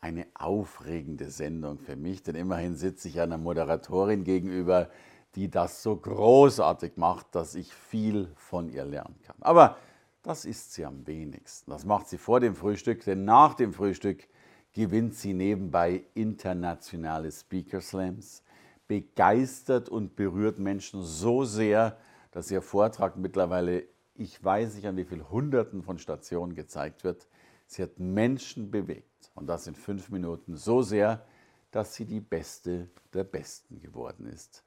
eine aufregende Sendung für mich, denn immerhin sitze ich einer Moderatorin gegenüber, die das so großartig macht, dass ich viel von ihr lernen kann. Aber das ist sie am wenigsten. Das macht sie vor dem Frühstück, denn nach dem Frühstück gewinnt sie nebenbei internationale Speaker Slams, begeistert und berührt Menschen so sehr, dass ihr Vortrag mittlerweile, ich weiß nicht an wie vielen Hunderten von Stationen gezeigt wird. Sie hat Menschen bewegt und das in fünf Minuten so sehr, dass sie die Beste der Besten geworden ist.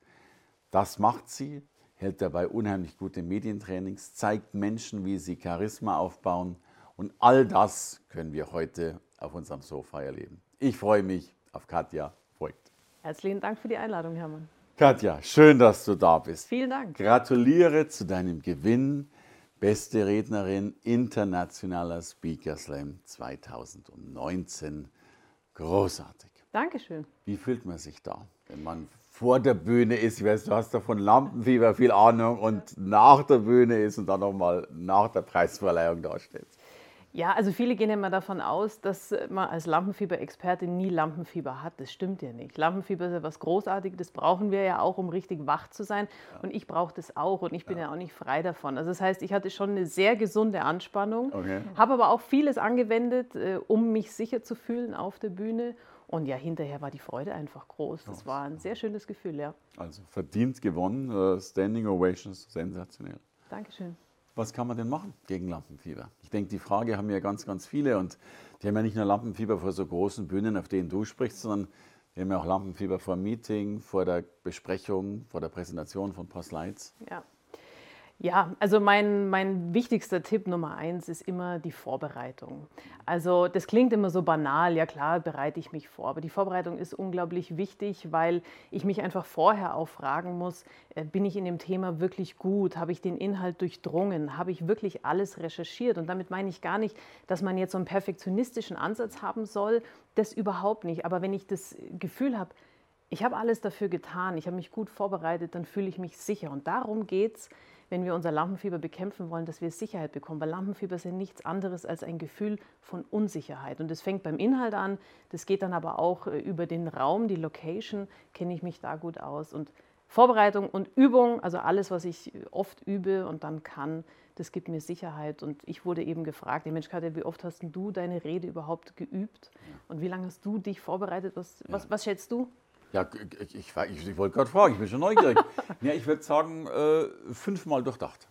Das macht sie, hält dabei unheimlich gute Medientrainings, zeigt Menschen, wie sie Charisma aufbauen und all das können wir heute auf unserem Sofa erleben. Ich freue mich auf Katja Voigt. Herzlichen Dank für die Einladung, Hermann. Katja, schön, dass du da bist. Vielen Dank. Gratuliere zu deinem Gewinn Beste Rednerin Internationaler Speaker Slam 2019. Großartig. Dankeschön. Wie fühlt man sich da, wenn man vor der Bühne ist? Ich weiß, du hast davon Lampenfieber viel Ahnung und nach der Bühne ist und dann nochmal nach der Preisverleihung dasteht. Ja, also viele gehen immer davon aus, dass man als Lampenfieber-Experte nie Lampenfieber hat. Das stimmt ja nicht. Lampenfieber ist ja was Großartiges, das brauchen wir ja auch, um richtig wach zu sein. Ja. Und ich brauche das auch und ich bin ja. ja. auch nicht frei davon. Also das heißt, ich hatte schon eine sehr gesunde Anspannung, okay. habe aber auch vieles angewendet, äh, um mich sicher zu fühlen auf der Bühne. Und ja, hinterher war die Freude einfach groß. Das war ein sehr schönes Gefühl, ja. Also verdient gewonnen, äh, Standing Ovations, sensationell. Dankeschön was kann man denn machen gegen Lampenfieber? Ich denke, die Frage haben ja ganz, ganz viele und die haben ja nicht nur Lampenfieber vor so großen Bühnen, auf denen du sprichst, sondern die haben ja auch Lampenfieber vor dem Meeting, vor der Besprechung, vor der Präsentation von paar Slides. Ja. Ja, also mein, mein wichtigster Tipp Nummer eins ist immer die Vorbereitung. Also das klingt immer so banal, ja klar, bereite ich mich vor, aber die Vorbereitung ist unglaublich wichtig, weil ich mich einfach vorher auch fragen muss, äh, bin ich in dem Thema wirklich gut, habe ich den Inhalt durchdrungen, habe ich wirklich alles recherchiert? Und damit meine ich gar nicht, dass man jetzt so einen perfektionistischen Ansatz haben soll, das überhaupt nicht, aber wenn ich das Gefühl habe, ich habe alles dafür getan, ich habe mich gut vorbereitet, dann fühle ich mich sicher. Und darum geht es, wenn wir unser Lampenfieber bekämpfen wollen, dass wir Sicherheit bekommen. Weil Lampenfieber ist ja nichts anderes als ein Gefühl von Unsicherheit. Und das fängt beim Inhalt an, das geht dann aber auch äh, über den Raum, die Location, kenne ich mich da gut aus. Und Vorbereitung und Übung, also alles, was ich oft übe und dann kann, das gibt mir Sicherheit. Und ich wurde eben gefragt, Mensch, Katja, wie oft hast du deine Rede überhaupt geübt? Und wie lange hast du dich vorbereitet? Was, was, was schätzt du? Ja, ich, ich, ich, ich wollte gerade fragen, ich bin schon neugierig. ja, ich würde sagen, äh, fünfmal durchdacht.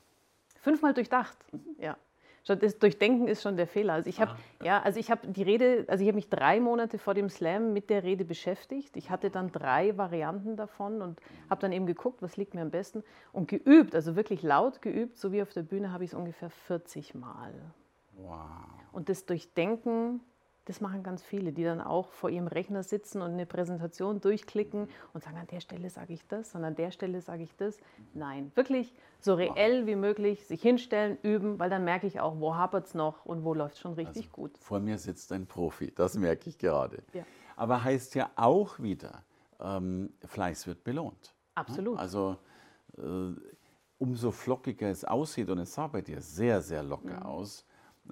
Fünfmal durchdacht, ja. Das Durchdenken ist schon der Fehler. Also ich habe ja. also ich die Rede, also ich habe mich drei Monate vor dem Slam mit der Rede beschäftigt. Ich hatte dann drei Varianten davon und habe dann eben geguckt, was liegt mir am besten und geübt, also wirklich laut geübt, so wie auf der Bühne habe ich es ungefähr 40 Mal. Wow. Und das Durchdenken das machen ganz viele, die dann auch vor ihrem Rechner sitzen und eine Präsentation durchklicken und sagen, an der Stelle sage ich das und an der Stelle sage ich das. Nein, wirklich so reell wie möglich sich hinstellen, üben, weil dann merke ich auch, wo hapert es noch und wo läuft es schon richtig also, gut. Vor mir sitzt ein Profi, das merke ich gerade. Ja. Aber heißt ja auch wieder, ähm, Fleiß wird belohnt. Absolut. Also äh, umso flockiger es aussieht und es sah bei dir sehr, sehr locker mhm. aus,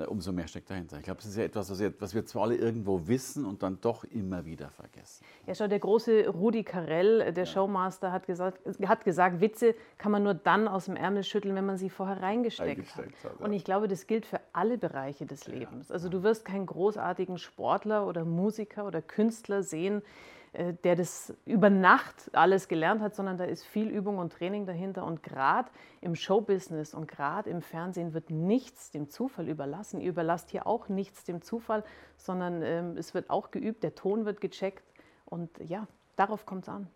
umso mehr steckt dahinter. Ich glaube, es ist ja etwas, was wir zwar alle irgendwo wissen und dann doch immer wieder vergessen. Ja, schau, der große Rudi Carell, äh, der ja. Showmaster, hat gesagt, hat gesagt, Witze kann man nur dann aus dem Ärmel schütteln, wenn man sie vorher reingesteckt, hat. hat ja. Und ich glaube, das gilt für alle Bereiche des Lebens. Also du wirst keinen großartigen Sportler oder Musiker oder Künstler sehen, äh, der das über Nacht alles gelernt hat, sondern da ist viel Übung und Training dahinter. Und gerade im Showbusiness und gerade im Fernsehen wird nichts dem Zufall überlassen. Ihr überlasst hier auch nichts dem Zufall, sondern ähm, es wird auch geübt, der Ton wird gecheckt und ja, darauf kommt es an.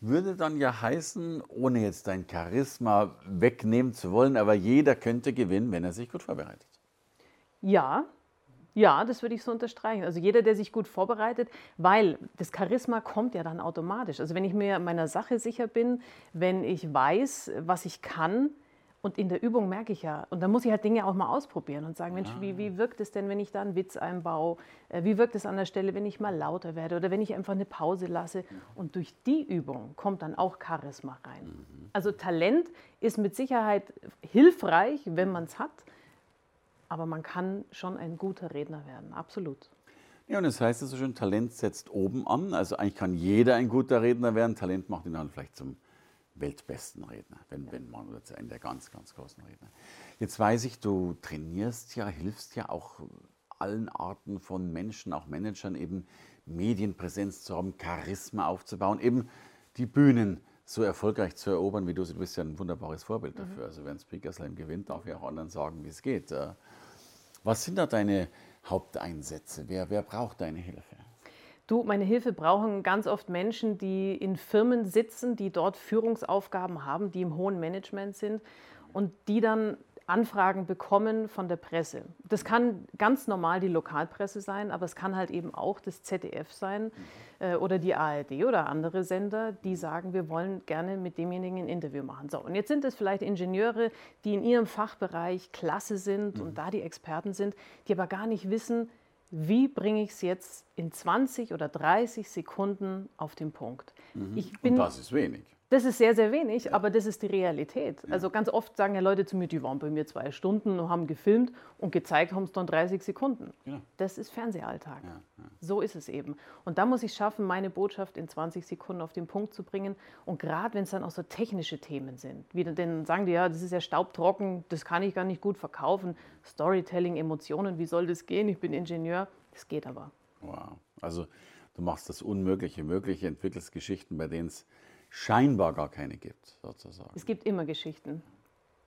Würde dann ja heißen, ohne jetzt dein Charisma wegnehmen zu wollen, aber jeder könnte gewinnen, wenn er sich gut vorbereitet. Ja, Ja, das würde ich so unterstreichen. Also jeder, der sich gut vorbereitet, weil das Charisma kommt ja dann automatisch. Also wenn ich mir meiner Sache sicher bin, wenn ich weiß, was ich kann, und in der Übung merke ich ja, und da muss ich halt Dinge auch mal ausprobieren und sagen, Mensch, ah. wie, wie wirkt es denn, wenn ich da einen Witz einbaue? Äh, wie wirkt es an der Stelle, wenn ich mal lauter werde oder wenn ich einfach eine Pause lasse? Und durch die Übung kommt dann auch Charisma rein. Mhm. Also Talent ist mit Sicherheit hilfreich, wenn man es hat, aber man kann schon ein guter Redner werden, absolut. Ja, und das heißt so schön, Talent setzt oben an. Also eigentlich kann jeder ein guter Redner werden. Talent macht ihn dann vielleicht zum weltbesten Redner, wenn, wenn man wird einer der ganz, ganz großen Redner. Jetzt weiß ich, du trainierst ja, hilfst ja auch allen Arten von Menschen, auch Managern, eben Medienpräsenz zu haben, Charisma aufzubauen, eben die Bühnen so erfolgreich zu erobern, wie du sie. Du bist ja ein wunderbares Vorbild mhm. dafür. Also wenn Speaker Slam gewinnt, darf ich auch anderen sagen, wie es geht. Was sind da deine Haupteinsätze? Wer, wer braucht deine Hilfe? Du, meine Hilfe brauchen ganz oft Menschen, die in Firmen sitzen, die dort Führungsaufgaben haben, die im hohen Management sind und die dann Anfragen bekommen von der Presse. Das kann ganz normal die Lokalpresse sein, aber es kann halt eben auch das ZDF sein äh, oder die ARD oder andere Sender, die sagen, wir wollen gerne mit demjenigen ein Interview machen. So, und jetzt sind es vielleicht Ingenieure, die in ihrem Fachbereich klasse sind mhm. und da die Experten sind, die aber gar nicht wissen, wie bringe ich es jetzt in 20 oder 30 Sekunden auf den Punkt. Mhm. Ich bin, Und das ist wenig. Das ist sehr, sehr wenig, ja. aber das ist die Realität. Ja. Also ganz oft sagen ja Leute zu mir, die waren bei mir zwei Stunden und haben gefilmt und gezeigt haben es dann 30 Sekunden. Ja. Das ist Fernsehalltag. So ist es eben. Und da muss ich schaffen, meine Botschaft in 20 Sekunden auf den Punkt zu bringen. Und gerade wenn es dann auch so technische Themen sind, wie dann sagen die, ja, das ist ja staubtrocken, das kann ich gar nicht gut verkaufen. Storytelling, Emotionen, wie soll das gehen? Ich bin Ingenieur. Das geht aber. Wow. Also du machst das Unmögliche möglich, entwickelst Geschichten, bei denen es scheinbar gar keine gibt, sozusagen. Es gibt immer Geschichten.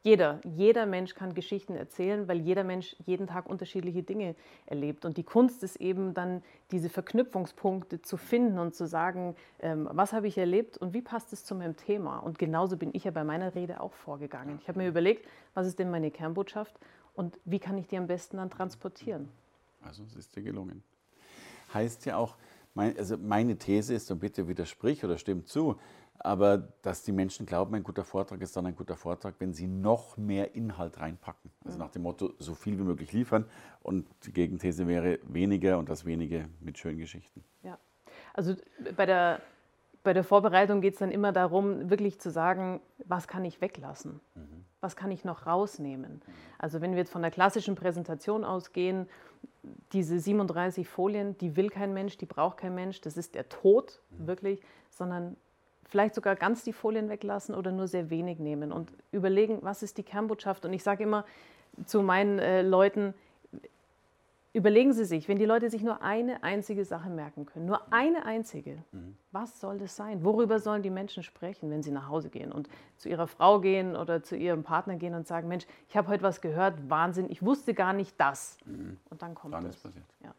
Jeder, jeder Mensch kann Geschichten erzählen, weil jeder Mensch jeden Tag unterschiedliche Dinge erlebt. Und die Kunst ist eben dann, diese Verknüpfungspunkte zu finden und zu sagen, ähm, was habe ich erlebt und wie passt es zu meinem Thema. Und genauso bin ich ja bei meiner Rede auch vorgegangen. Ich habe mir überlegt, was ist denn meine Kernbotschaft und wie kann ich die am besten dann transportieren. Also es ist dir gelungen. Heißt ja auch, mein, also meine These ist, und bitte widersprich oder stimm zu, aber dass die Menschen glauben, ein guter Vortrag ist dann ein guter Vortrag, wenn sie noch mehr Inhalt reinpacken. Also nach dem Motto, so viel wie möglich liefern. Und die Gegenthese wäre weniger und das wenige mit schönen Geschichten. Ja, also bei der, bei der Vorbereitung geht es dann immer darum, wirklich zu sagen, was kann ich weglassen? Mhm. Was kann ich noch rausnehmen? Also wenn wir jetzt von der klassischen Präsentation ausgehen, diese 37 Folien, die will kein Mensch, die braucht kein Mensch, das ist der Tod, mhm. wirklich, sondern vielleicht sogar ganz die Folien weglassen oder nur sehr wenig nehmen und überlegen, was ist die Kernbotschaft. Und ich sage immer zu meinen äh, Leuten, überlegen Sie sich, wenn die Leute sich nur eine einzige Sache merken können, nur eine einzige, mhm. was soll das sein? Worüber sollen die Menschen sprechen, wenn sie nach Hause gehen und zu ihrer Frau gehen oder zu ihrem Partner gehen und sagen, Mensch, ich habe heute was gehört, Wahnsinn, ich wusste gar nicht das. Mhm. Und dann kommt dann das. Ist passiert. Ja.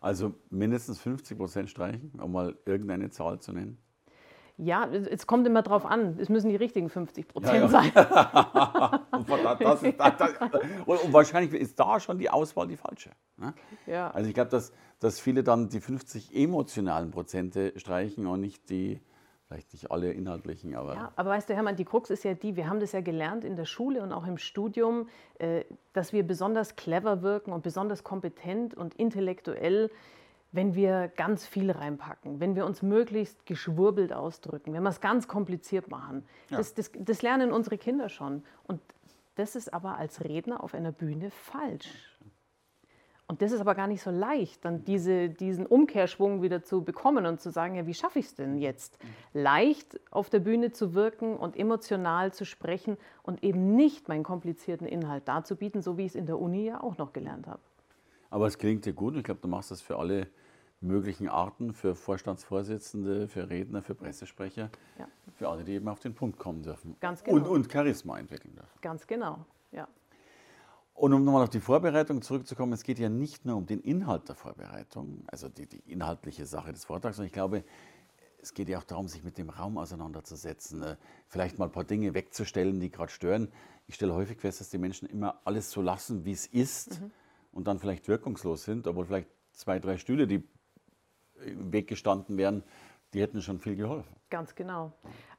Also mindestens 50 Prozent streichen, um mal irgendeine Zahl zu nennen. Ja, es kommt immer drauf an. Es müssen die richtigen 50 Prozent ja, ja. sein. das ist, das, das, und wahrscheinlich ist da schon die Auswahl die falsche. Ne? Ja. Also ich glaube, dass, dass viele dann die 50 emotionalen Prozente streichen und nicht die, vielleicht nicht alle inhaltlichen. Aber ja, aber weißt du, Hermann, die Krux ist ja die, wir haben das ja gelernt in der Schule und auch im Studium, äh, dass wir besonders clever wirken und besonders kompetent und intellektuell wenn wir ganz viel reinpacken, wenn wir uns möglichst geschwurbelt ausdrücken, wenn wir es ganz kompliziert machen. Ja. Das, das, das, lernen unsere Kinder schon. Und das ist aber als Redner auf einer Bühne falsch. Und das ist aber gar nicht so leicht, dann diese, diesen Umkehrschwung wieder zu bekommen und zu sagen, ja, wie schaffe ich es denn jetzt? Leicht auf der Bühne zu wirken und emotional zu sprechen und eben nicht meinen komplizierten Inhalt darzubieten, so wie ich es in der Uni ja auch noch gelernt habe. Aber es klingt dir gut. Ich glaube, du machst das für alle möglichen Arten, für Vorstandsvorsitzende, für Redner, für Pressesprecher, ja. für alle, die eben auf den Punkt kommen dürfen. Ganz genau. Und, und Charisma entwickeln dürfen. Ganz genau, ja. Und um nochmal auf die Vorbereitung zurückzukommen, es geht ja nicht nur um den Inhalt der Vorbereitung, also die, die inhaltliche Sache des Vortrags, sondern ich glaube, es geht ja auch darum, sich mit dem Raum auseinanderzusetzen, äh, vielleicht mal ein paar Dinge wegzustellen, die gerade stören. Ich stelle häufig fest, dass die Menschen immer alles so lassen, wie es ist. Mhm und dann vielleicht wirkungslos sind, obwohl vielleicht zwei, drei Stühle, die im Weg gestanden wären, die hätten schon viel geholfen. Ganz genau.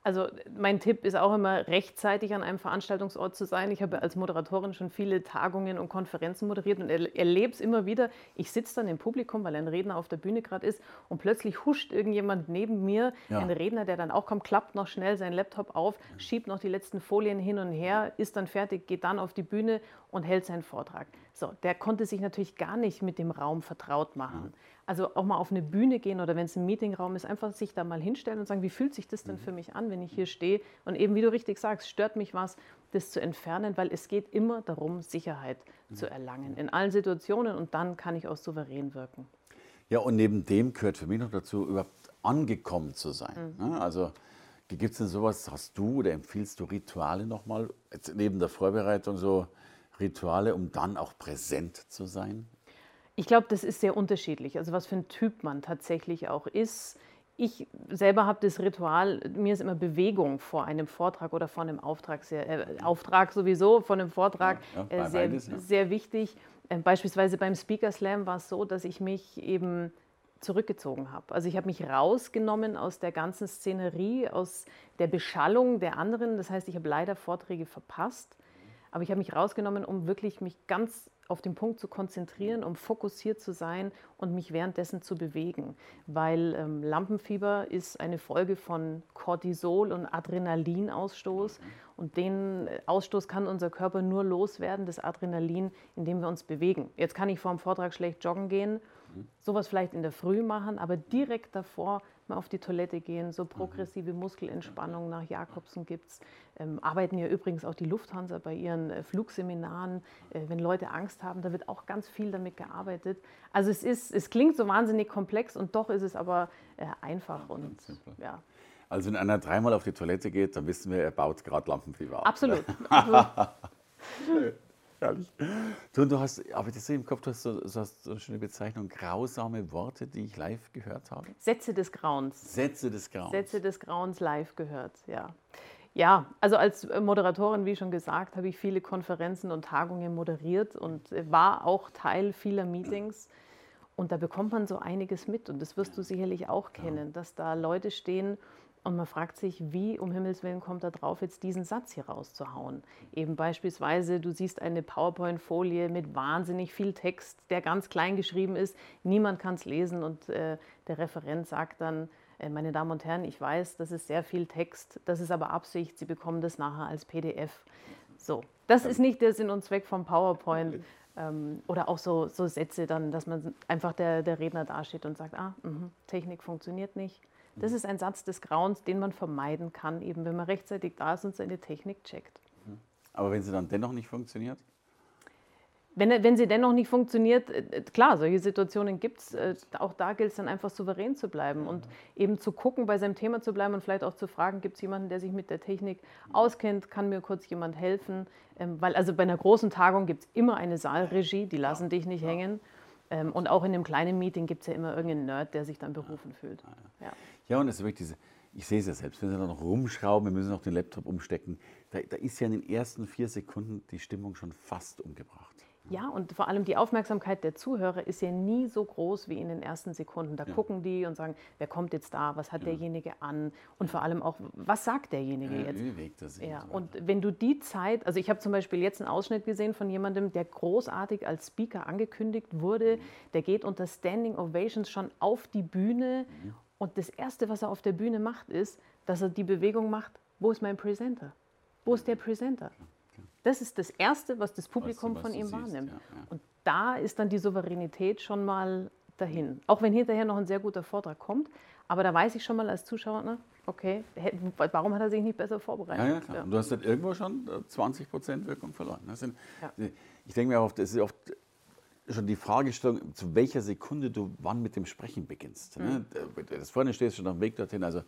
Also mein Tipp ist auch immer, rechtzeitig an einem Veranstaltungsort zu sein. Ich habe als Moderatorin schon viele Tagungen und Konferenzen moderiert und erlebe es immer wieder. Ich sitze dann im Publikum, weil ein Redner auf der Bühne gerade ist und plötzlich huscht irgendjemand neben mir, ja. ein Redner, der dann auch kommt, klappt noch schnell seinen Laptop auf, schiebt noch die letzten Folien hin und her, ist dann fertig, geht dann auf die Bühne und hält seinen Vortrag. So, der konnte sich natürlich gar nicht mit dem Raum vertraut machen. Also auch mal auf eine Bühne gehen oder wenn es ein Meetingraum ist, einfach sich da mal hinstellen und sagen, wie fühlt sich das denn für mich an, wenn ich hier stehe? Und eben, wie du richtig sagst, stört mich was, das zu entfernen, weil es geht immer darum, Sicherheit zu erlangen in allen Situationen und dann kann ich auch souverän wirken. Ja, und neben dem gehört für mich noch dazu, überhaupt angekommen zu sein. Mhm. Also gibt es denn sowas, hast du oder empfiehlst du Rituale nochmal, neben der Vorbereitung so Rituale, um dann auch präsent zu sein? Ich glaube, das ist sehr unterschiedlich. Also was für ein Typ man tatsächlich auch ist. Ich selber habe das Ritual, mir ist immer Bewegung vor einem Vortrag oder vor einem Auftrag, sehr, äh, Auftrag sowieso, vor einem Vortrag ja, ja, äh, sehr, beides, ja. sehr wichtig. Äh, beispielsweise beim Speaker Slam war es so, dass ich mich eben zurückgezogen habe. Also ich habe mich rausgenommen aus der ganzen Szenerie, aus der Beschallung der anderen. Das heißt, ich habe leider Vorträge verpasst, aber ich habe mich rausgenommen, um wirklich mich ganz auf den Punkt zu konzentrieren, um fokussiert zu sein und mich währenddessen zu bewegen. Weil ähm, Lampenfieber ist eine Folge von Cortisol und Adrenalinausstoß. Und den äh, Ausstoß kann unser Körper nur loswerden, das Adrenalin, indem wir uns bewegen. Jetzt kann ich vor dem Vortrag schlecht joggen gehen, sowas vielleicht in der Früh machen, aber direkt davor mal auf die Toilette gehen, so progressive Muskelentspannung nach Jakobsen gibt es. Ähm, arbeiten ja übrigens auch die Lufthansa bei ihren äh, Flugseminaren. Äh, wenn Leute Angst haben, da wird auch ganz viel damit gearbeitet. Also es, ist, es klingt so wahnsinnig komplex und doch ist es aber äh, einfach. Und, ja. Also wenn einer dreimal auf die Toilette geht, dann wissen wir, er baut gerade Lampenfieber ab. Absolut. Absolut. Herrlich. Du, du hast, aber das im Kopf, du hast so, so, hast so eine schöne Bezeichnung, grausame Worte, die ich live gehört habe. Sätze des Grauens. Sätze des Grauens. Sätze des Grauens live gehört, ja. Ja, also als Moderatorin, wie schon gesagt, habe ich viele Konferenzen und Tagungen moderiert und war auch Teil vieler Meetings. Und da bekommt man so einiges mit und das wirst du sicherlich auch kennen, dass da Leute stehen und man fragt sich, wie um Himmels Willen kommt er drauf, jetzt diesen Satz hier rauszuhauen. Eben beispielsweise, du siehst eine PowerPoint-Folie mit wahnsinnig viel Text, der ganz klein geschrieben ist, niemand kann es lesen und äh, der Referent sagt dann, äh, meine Damen und Herren, ich weiß, das ist sehr viel Text, das ist aber Absicht, Sie bekommen das nachher als PDF. So, das ist nicht der Sinn und Zweck vom PowerPoint. Ähm, oder auch so, so Sätze dann, dass man einfach der, der Redner dasteht und sagt, ah, mh, Technik funktioniert nicht das ist ein Satz des Grauens, den man vermeiden kann, eben wenn man rechtzeitig da ist und seine Technik checkt. Mhm. Aber wenn sie dann dennoch nicht funktioniert? Wenn, wenn sie dennoch nicht funktioniert, äh, äh, klar, solche Situationen gibt es. Äh, auch da gilt es dann einfach souverän zu bleiben und eben zu gucken, bei seinem Thema zu bleiben und vielleicht auch zu fragen, gibt es jemanden, der sich mit der Technik auskennt, kann mir kurz jemand helfen? Ähm, weil also bei einer großen Tagung gibt es immer eine Saalregie, die lassen dich nicht hängen. Ähm, und auch in einem kleinen Meeting gibt es ja immer irgendeinen Nerd, der sich dann berufen fühlt. Ja, ja und es ist wirklich diese, ich sehe es ja selbst, wenn Sie da noch rumschrauben, wir müssen noch den Laptop umstecken, da, da ist ja in den ersten vier Sekunden die Stimmung schon fast umgebracht. Ja, und vor allem die Aufmerksamkeit der Zuhörer ist ja nie so groß wie in den ersten Sekunden. Da ja. gucken die und sagen, wer kommt jetzt da, was hat ja. derjenige an und vor allem auch, was sagt derjenige ja, jetzt? Wie er sich? Ja, und wenn du die Zeit, also ich habe zum Beispiel jetzt einen Ausschnitt gesehen von jemandem, der großartig als Speaker angekündigt wurde, mhm. der geht unter Standing Ovations schon auf die Bühne mhm. und das Erste, was er auf der Bühne macht, ist, dass er die Bewegung macht, wo ist mein Presenter? Wo ist der Presenter? Das ist das Erste, was das Publikum was, was von ihm wahrnimmt. Ja, ja. Und da ist dann die Souveränität schon mal dahin. Auch wenn hinterher noch ein sehr guter Vortrag kommt. Aber da weiß ich schon mal als Zuschauer, ne, okay, warum hat er sich nicht besser vorbereitet? Ja, ja, klar. Ja. Du hast dann irgendwo schon 20 Prozent Wirkung verloren. Sind, ich denke mir oft, das ist oft schon die Fragestellung, zu welcher Sekunde du wann mit dem Sprechen beginnst. Mhm. Das vorne stehst schon auf dem Weg dorthin. Also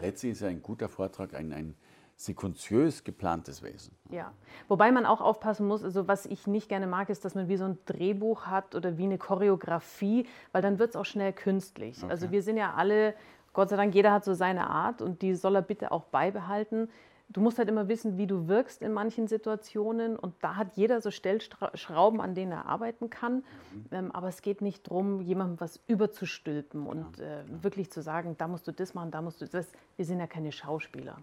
letztlich ist ja ein guter Vortrag ein, ein sequenziös geplantes Wesen. Ja, wobei man auch aufpassen muss, also was ich nicht gerne mag, ist, dass man wie so ein Drehbuch hat oder wie eine Choreografie, weil dann wird es auch schnell künstlich. Okay. Also wir sind ja alle, Gott sei Dank, jeder hat so seine Art und die soll er bitte auch beibehalten. du musst halt immer wissen, wie du wirkst in manchen Situationen und da hat jeder so Stellschrauben, an denen er arbeiten kann. Mhm. Ähm, aber es geht nicht darum, jemandem was überzustülpen und äh, wirklich zu sagen, da musst du das machen, da musst du das. Wir sind ja keine Schauspieler.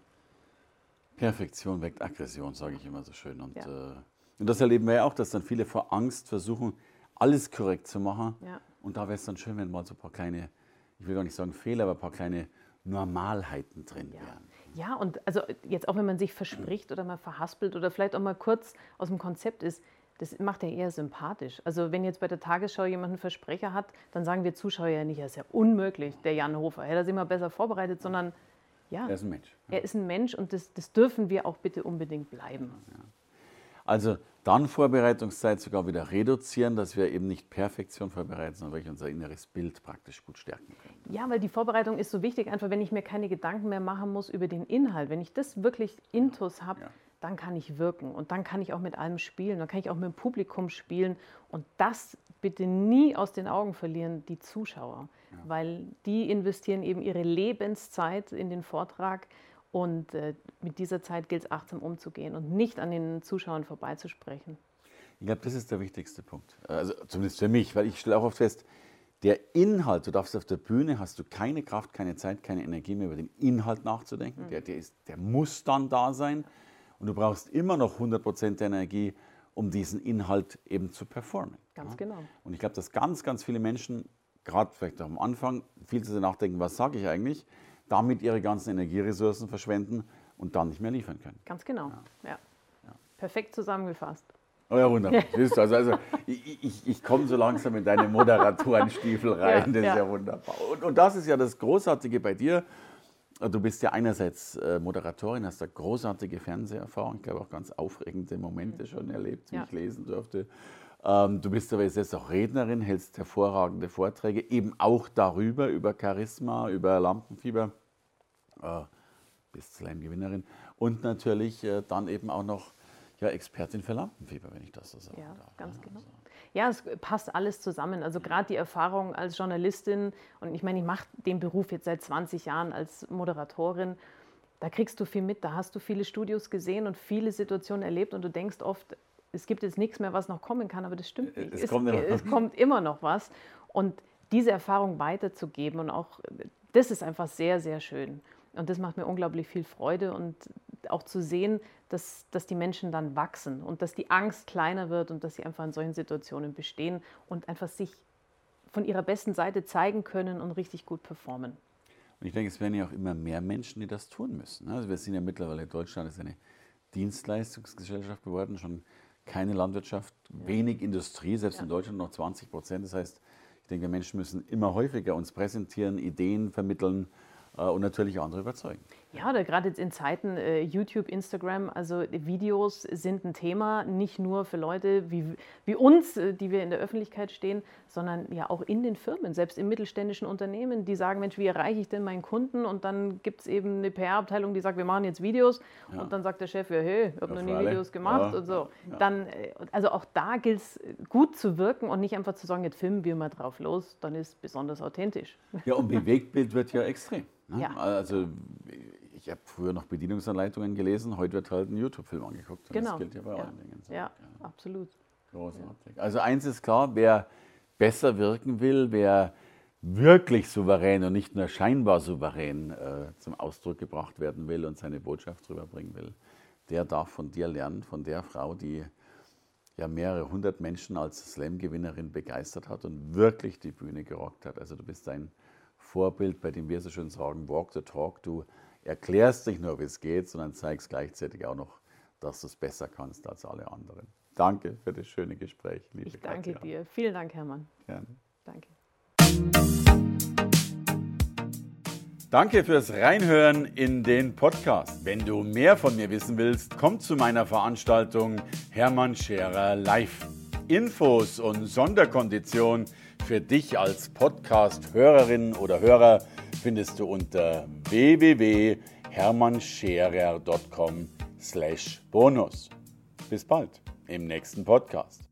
Perfektion weckt Aggression, sage ich immer so schön. Und, ja. äh, und das erleben wir ja auch, dass dann viele vor Angst versuchen, alles korrekt zu machen. Ja. Und da wäre es dann schön, wenn mal so ein paar kleine, ich will gar nicht sagen Fehler, aber ein paar kleine Normalheiten drin ja. wären. Ja, und also jetzt auch wenn man sich verspricht oder mal verhaspelt oder vielleicht auch mal kurz aus dem Konzept ist, das macht ja eher sympathisch. Also wenn jetzt bei der Tagesschau jemand einen Versprecher hat, dann sagen wir Zuschauer ja nicht, das ist ja unmöglich, der Jan Hofer, hätte er sich mal besser vorbereitet, sondern ja, er ist ein Mensch. Ja. Er ist ein Mensch und das, das, dürfen wir auch bitte unbedingt bleiben. Ja. Also dann Vorbereitungszeit sogar wieder reduzieren, dass wir eben nicht Perfektion vorbereiten, sondern wirklich unser inneres Bild praktisch gut stärken können. Ja, weil die Vorbereitung ist so wichtig, einfach wenn ich mir keine Gedanken mehr machen muss über den Inhalt. Wenn ich das wirklich intus habe, ja. Dann kann ich wirken und dann kann ich auch mit allem spielen, dann kann ich auch mit dem Publikum spielen und das bitte nie aus den Augen verlieren, die Zuschauer, ja. weil die investieren eben ihre Lebenszeit in den Vortrag und äh, mit dieser Zeit gilt es achtsam umzugehen und nicht an den Zuschauern vorbeizusprechen. Ich glaube, das ist der wichtigste Punkt. Also zumindest für mich, weil ich stelle auch oft fest, der Inhalt, du darfst auf der Bühne, hast du keine Kraft, keine Zeit, keine Energie mehr über den Inhalt nachzudenken. Mhm. Der, der, ist, der muss dann da sein. Und du brauchst immer noch 100% der Energie, um diesen Inhalt eben zu performen. Ganz ja? genau. Und ich glaube, dass ganz, ganz viele Menschen, gerade vielleicht auch am Anfang, viel zu sehr nachdenken, was sage ich eigentlich? damit ihre ganzen Energieressourcen verschwenden und dann nicht mehr liefern können. Ganz genau, ja. ja. ja. Perfekt zusammengefasst. Oh ja, wunderbar. also, also, ich, ich, ich komme so langsam in deine Moderatorenstiefel rein, das ist ja wunderbar. Und, und das ist ja das Großartige bei dir. Du bist ja einerseits äh, Moderatorin, hast da großartige Fernseherfahrung, ich glaube auch ganz aufregende Momente schon erlebt, die ja. ich lesen durfte. Ähm, du bist aber jetzt auch Rednerin, hältst hervorragende Vorträge, eben auch darüber, über Charisma, über Lampenfieber äh, bist Slam-Gewinnerin und natürlich äh, dann eben auch noch ja, Expertin für Lampenfieber, wenn ich das so sagen ja, darf. Ganz genau. Also. Ja, es passt alles zusammen. Also gerade die Erfahrung als Journalistin und ich meine, ich mache den Beruf jetzt seit 20 Jahren als Moderatorin. Da kriegst du viel mit, da hast du viele Studios gesehen und viele Situationen erlebt und du denkst oft, es gibt jetzt nichts mehr, was noch kommen kann, aber das stimmt nicht. Es, es, kommt, immer. es kommt immer noch was. Und diese Erfahrung weiterzugeben und auch, das ist einfach sehr, sehr schön. Und das macht mir unglaublich viel Freude und auch zu sehen, dass, dass die Menschen dann wachsen und dass die Angst kleiner wird und dass sie einfach in solchen Situationen bestehen und einfach sich von ihrer besten Seite zeigen können und richtig gut performen. Und ich denke, es werden ja auch immer mehr Menschen, die das tun müssen. Also wir sind ja mittlerweile, Deutschland ist eine Dienstleistungsgesellschaft geworden, schon keine Landwirtschaft, wenig Industrie, selbst in Deutschland noch 20 Prozent. Das heißt, ich denke, Menschen müssen immer häufiger uns präsentieren, Ideen vermitteln, äh, und natürlich andere überzeugen. Ja, oder gerade jetzt in Zeiten äh, YouTube, Instagram, also Videos sind ein Thema, nicht nur für Leute wie, wie uns, äh, die wir in der Öffentlichkeit stehen, sondern ja auch in den Firmen, selbst in mittelständischen Unternehmen, die sagen, Mensch, wie erreiche ich denn meinen Kunden? Und dann gibt es eben eine PR-Abteilung, die sagt, wir machen jetzt Videos. Ja. Und dann sagt der Chef, ja, hey, ich habe noch nie. Videos gemacht ja. und so. Ja. Dann, also auch da gilt es gut zu wirken und nicht einfach zu sagen, jetzt filmen wir mal drauf los, dann ist es besonders authentisch. Ja, und Bewegtbild wird ja extrem. Ne? Ja. Also ich habe früher noch Bedienungsanleitungen gelesen, heute wird halt ein YouTube-Film angeguckt. genau. Das gilt ja bei ja. allen Dingen. Ja, ja, absolut. Großartig. Also eins ist klar, wer besser wirken will, wer wirklich souverän und nicht nur scheinbar souverän äh, zum Ausdruck gebracht werden will und seine Botschaft rüberbringen will, der darf von dir lernen, von der Frau, die ja mehrere hundert Menschen als Slam-Gewinnerin begeistert hat und wirklich die Bühne gerockt hat. Also du bist ein Vorbild, bei dem wir so schön sagen, walk the talk. Du erklärst nicht nur, wie es geht, sondern zeigst gleichzeitig auch noch, dass du es besser kannst als alle anderen. Danke für das schöne Gespräch, liebe Ich danke Katja. dir. Vielen Dank, Hermann. Gerne. Danke. Danke fürs Reinhören in den Podcast. Wenn du mehr von mir wissen willst, komm zu meiner Veranstaltung Hermann Scherer Live. Infos und Sonderkonditionen für dich als Podcast-Hörerin oder Hörer findest du unter www.hermannscherer.com/bonus. Bis bald im nächsten Podcast.